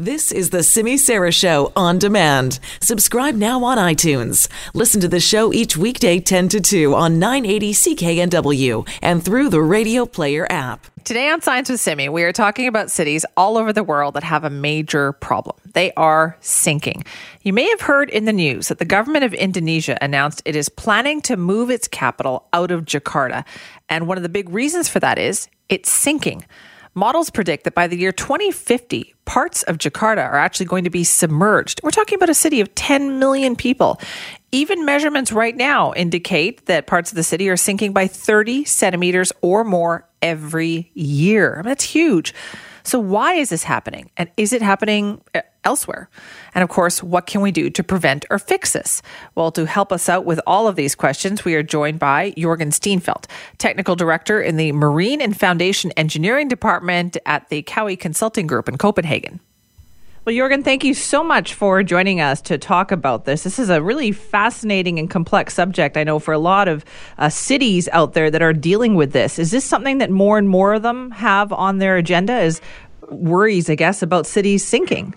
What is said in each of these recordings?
This is the Simi Sara Show on demand. Subscribe now on iTunes. Listen to the show each weekday 10 to 2 on 980 CKNW and through the Radio Player app. Today on Science with Simi, we are talking about cities all over the world that have a major problem. They are sinking. You may have heard in the news that the government of Indonesia announced it is planning to move its capital out of Jakarta. And one of the big reasons for that is it's sinking. Models predict that by the year 2050, parts of Jakarta are actually going to be submerged. We're talking about a city of 10 million people. Even measurements right now indicate that parts of the city are sinking by 30 centimeters or more every year. I mean, that's huge. So, why is this happening? And is it happening uh, elsewhere? And of course, what can we do to prevent or fix this? Well, to help us out with all of these questions, we are joined by Jorgen Steenfelt, Technical Director in the Marine and Foundation Engineering Department at the COWI Consulting Group in Copenhagen. Well, Jorgen, thank you so much for joining us to talk about this. This is a really fascinating and complex subject, I know, for a lot of uh, cities out there that are dealing with this. Is this something that more and more of them have on their agenda as worries, I guess, about cities sinking?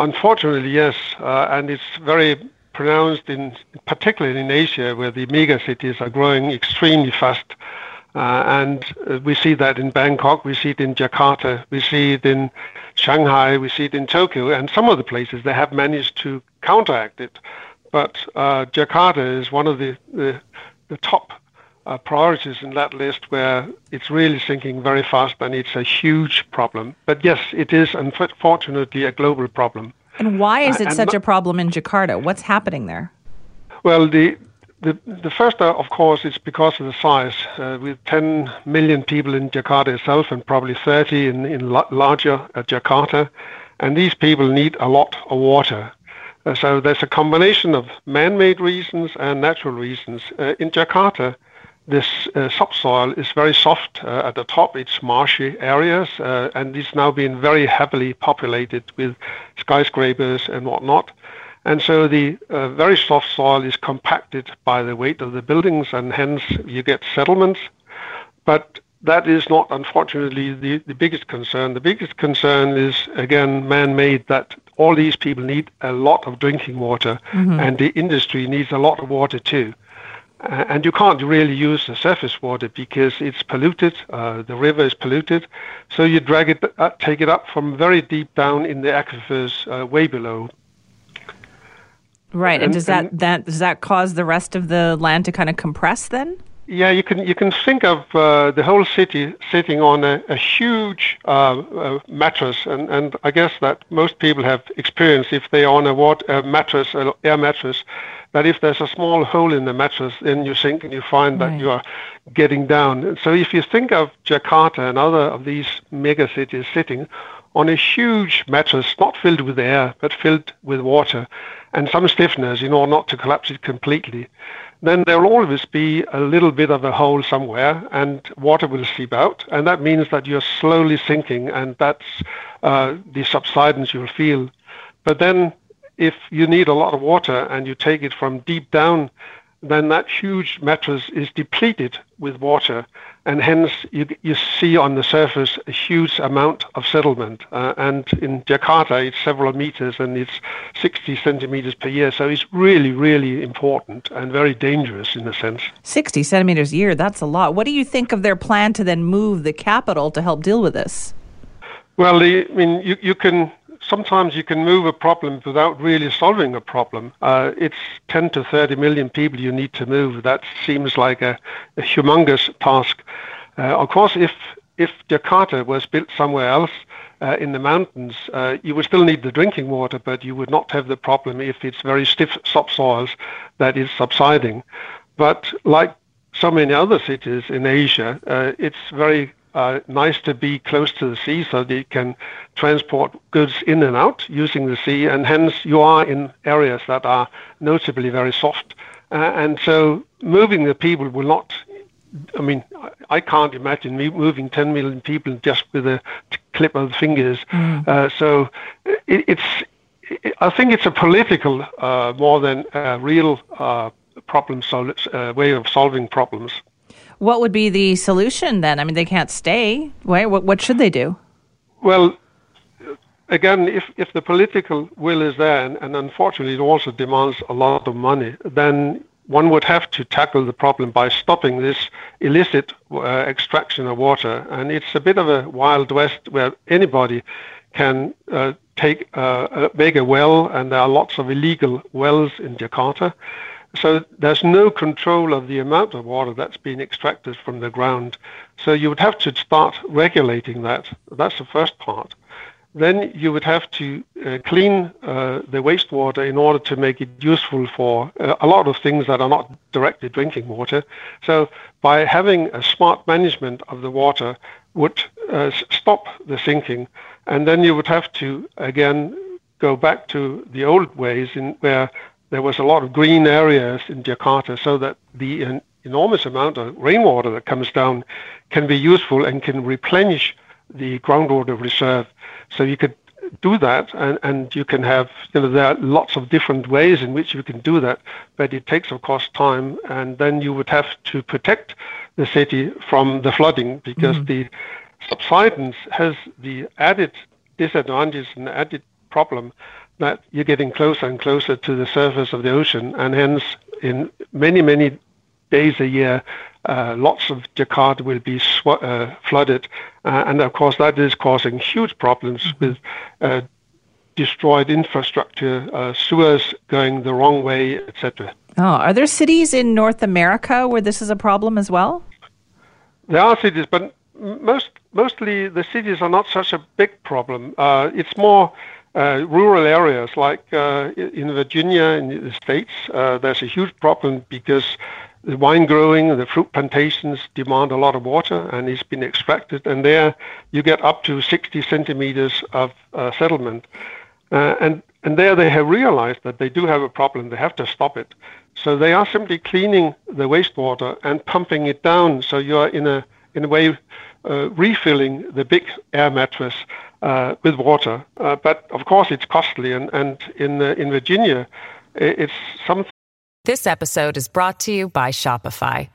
Unfortunately, yes. Uh, and it's very pronounced in particularly in Asia, where the mega cities are growing extremely fast. Uh, and uh, we see that in Bangkok, we see it in Jakarta, we see it in Shanghai, we see it in Tokyo, and some of the places they have managed to counteract it. But uh, Jakarta is one of the, the, the top uh, priorities in that list where it's really sinking very fast and it's a huge problem. But yes, it is unfortunately a global problem. And why is it uh, such a problem in Jakarta? What's happening there? Well, the the, the first, uh, of course, is because of the size. Uh, with 10 million people in Jakarta itself and probably 30 in, in larger uh, Jakarta, and these people need a lot of water. Uh, so there's a combination of man-made reasons and natural reasons. Uh, in Jakarta, this uh, subsoil is very soft at the top. It's marshy areas, and it's now been very heavily populated with skyscrapers and whatnot. And so the uh, very soft soil is compacted by the weight of the buildings, and hence you get settlements. But that is not, unfortunately, the, the biggest concern. The biggest concern is, again, man made that all these people need a lot of drinking water, mm-hmm. and the industry needs a lot of water too. Uh, and you can't really use the surface water because it's polluted. Uh, the river is polluted, so you drag it, uh, take it up from very deep down in the aquifers, uh, way below. Right, and, and does that, and, that does that cause the rest of the land to kind of compress then? Yeah, you can you can think of uh, the whole city sitting on a, a huge uh, uh, mattress, and, and I guess that most people have experienced if they are on a water mattress, an air mattress, that if there's a small hole in the mattress, then you sink and you find right. that you are getting down. so if you think of Jakarta and other of these mega cities sitting on a huge mattress, not filled with air, but filled with water and some stiffeners in order not to collapse it completely, then there will always be a little bit of a hole somewhere and water will seep out. And that means that you're slowly sinking and that's uh, the subsidence you'll feel. But then if you need a lot of water and you take it from deep down, then that huge mattress is depleted with water and hence you, you see on the surface a huge amount of settlement. Uh, and in Jakarta, it's several meters and it's 60 centimeters per year. So it's really, really important and very dangerous in a sense. 60 centimeters a year, that's a lot. What do you think of their plan to then move the capital to help deal with this? Well, the, I mean, you, you can sometimes you can move a problem without really solving a problem. Uh, it's 10 to 30 million people you need to move. That seems like a, a humongous task. Uh, of course, if if Jakarta was built somewhere else uh, in the mountains, uh, you would still need the drinking water, but you would not have the problem if it's very stiff subsoils that is subsiding. But like so many other cities in Asia, uh, it's very uh, nice to be close to the sea so that you can transport goods in and out using the sea, and hence you are in areas that are notably very soft. Uh, and so moving the people will not. I mean, I can't imagine me moving 10 million people just with a clip of the fingers. Mm. Uh, so it, it's. It, I think it's a political uh, more than a real uh, problem sol- uh, way of solving problems. What would be the solution then? I mean, they can't stay. Why? What, what should they do? Well, again, if, if the political will is there, and, and unfortunately it also demands a lot of money, then one would have to tackle the problem by stopping this illicit uh, extraction of water. And it's a bit of a wild west where anybody can uh, take uh, make a well, and there are lots of illegal wells in Jakarta. So there's no control of the amount of water that's being extracted from the ground. So you would have to start regulating that. That's the first part. Then you would have to uh, clean uh, the wastewater in order to make it useful for uh, a lot of things that are not directly drinking water. So by having a smart management of the water would uh, stop the sinking. And then you would have to again go back to the old ways in where there was a lot of green areas in Jakarta so that the enormous amount of rainwater that comes down can be useful and can replenish the groundwater reserve. So you could do that and, and you can have, you know, there are lots of different ways in which you can do that, but it takes, of course, time. And then you would have to protect the city from the flooding because mm-hmm. the subsidence has the added disadvantage and added problem that you're getting closer and closer to the surface of the ocean, and hence, in many, many days a year, uh, lots of Jakarta will be sw- uh, flooded. Uh, and of course, that is causing huge problems mm-hmm. with uh, destroyed infrastructure, uh, sewers going the wrong way, etc. Oh, are there cities in North America where this is a problem as well? There are cities, but most mostly the cities are not such a big problem. Uh, it's more uh, rural areas like uh, in Virginia in the States, uh, there's a huge problem because the wine growing, and the fruit plantations demand a lot of water and it's been extracted. And there you get up to 60 centimeters of uh, settlement. Uh, and, and there they have realized that they do have a problem. They have to stop it. So they are simply cleaning the wastewater and pumping it down. So you are in a, in a way uh, refilling the big air mattress uh, with water. Uh, but of course, it's costly, and and in uh, in Virginia, it's something. This episode is brought to you by Shopify.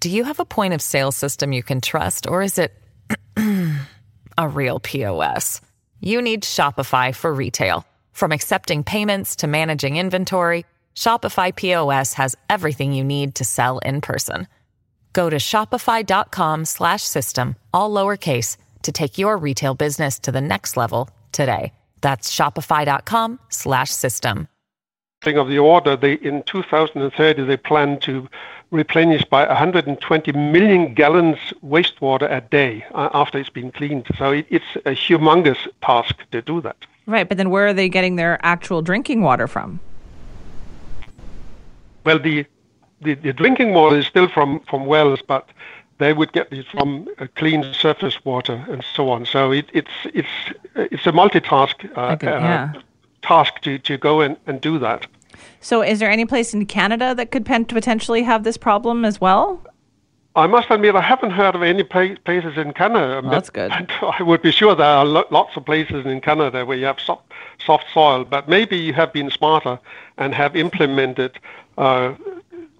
Do you have a point of sale system you can trust, or is it a real POS? You need Shopify for retail. From accepting payments to managing inventory, Shopify POS has everything you need to sell in person. Go to shopify.com/system all lowercase to take your retail business to the next level today. That's shopify.com slash system. Of the order, they in 2030 they plan to replenish by 120 million gallons wastewater a day uh, after it's been cleaned. So it, it's a humongous task to do that. Right, but then where are they getting their actual drinking water from? Well, the the, the drinking water is still from, from wells, but they would get it from clean surface water and so on. So it, it's it's it's a multitask uh, yeah. uh, task to, to go and, and do that. So, is there any place in Canada that could potentially have this problem as well? I must admit, I haven't heard of any places in Canada. Well, that's good. I would be sure there are lots of places in Canada where you have soft, soft soil, but maybe you have been smarter and have implemented uh,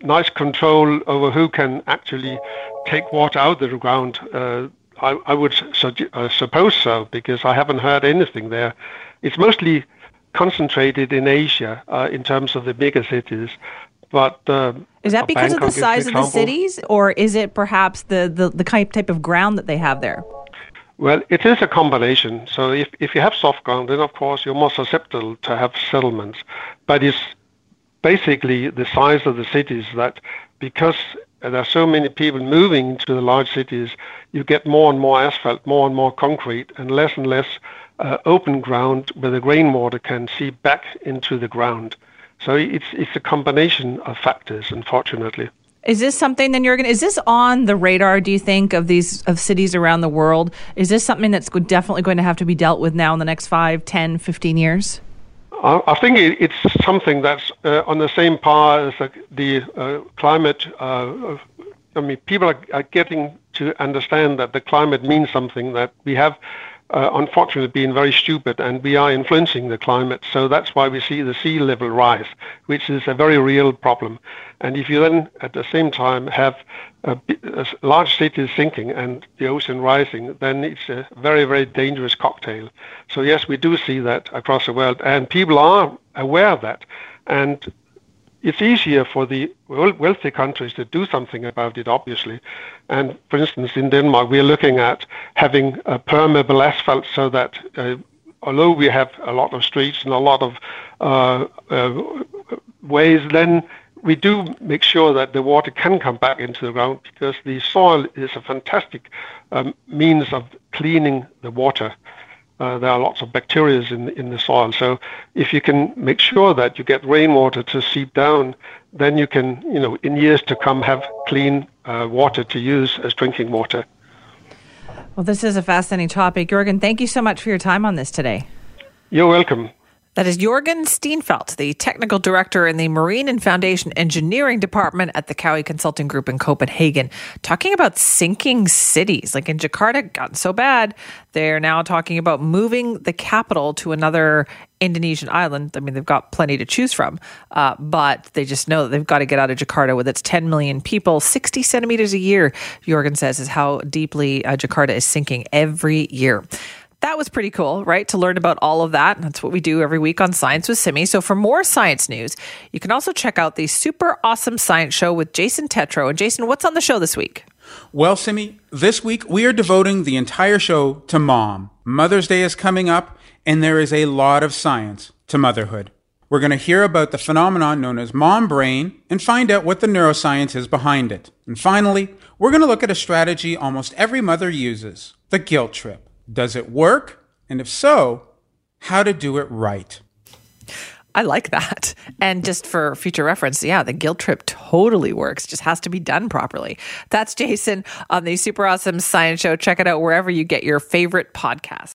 nice control over who can actually take water out of the ground. Uh, I, I, would su- uh, suppose so because I haven't heard anything there. It's mostly concentrated in Asia uh, in terms of the bigger cities. But uh, is that because Bangkok of the size of the cities, or is it perhaps the, the, the type of ground that they have there? Well, it is a combination. So if, if you have soft ground, then of course you're more susceptible to have settlements. But it's basically the size of the cities that because there are so many people moving to the large cities, you get more and more asphalt, more and more concrete, and less and less uh, open ground where the rainwater can seep back into the ground. So it's it's a combination of factors, unfortunately. Is this something then you're going is this on the radar do you think of these of cities around the world? Is this something that's definitely going to have to be dealt with now in the next 5, 10, 15 years? I think it's something that's uh, on the same par as the uh, climate. Uh, I mean, people are, are, getting to understand that the climate means something, that we have uh, unfortunately been very stupid and we are influencing the climate. So that's why we see the sea level rise, which is a very real problem. And if you then at the same time have a, large cities sinking and the ocean rising, then it's a very, very dangerous cocktail. So yes, we do see that across the world and people are aware of that. And it's easier for the wealthy countries to do something about it, obviously. And for instance, in Denmark, we're looking at having a permeable asphalt so that uh, although we have a lot of streets and a lot of uh, uh, ways, then we do make sure that the water can come back into the ground because the soil is a fantastic um, means of cleaning the water uh, there are lots of bacteria in, in the soil. So if you can make sure that you get rainwater to seep down, then you can, you know, in years to come, have clean uh, water to use as drinking water. Well, this is a fascinating topic. Jorgen, thank you so much for your time on this today. You're welcome. That is Jorgen Steenfelt, the technical director in the Marine and Foundation Engineering Department at the COWI Consulting Group in Copenhagen, talking about sinking cities. Like in Jakarta, gotten so bad, they're now talking about moving the capital to another Indonesian island. I mean, they've got plenty to choose from, uh, but they just know that they've got to get out of Jakarta with its 10 million people. 60 centimeters a year, Jorgen says, is how deeply uh, Jakarta is sinking every year that was pretty cool, right? To learn about all of that. That's what we do every week on Science with Simi. So for more science news, you can also check out the super awesome science show with Jason Tetro. And Jason, what's on the show this week? Well, Simi, this week we are devoting the entire show to mom. Mother's Day is coming up, and there is a lot of science to motherhood. We're going to hear about the phenomenon known as mom brain and find out what the neuroscience is behind it. And finally, we're going to look at a strategy almost every mother uses the guilt trip. Does it work? And if so, how to do it right. I like that. And just for future reference, yeah, the guilt trip totally works. Just has to be done properly. That's Jason on the Super Awesome Science Show. Check it out wherever you get your favorite podcast.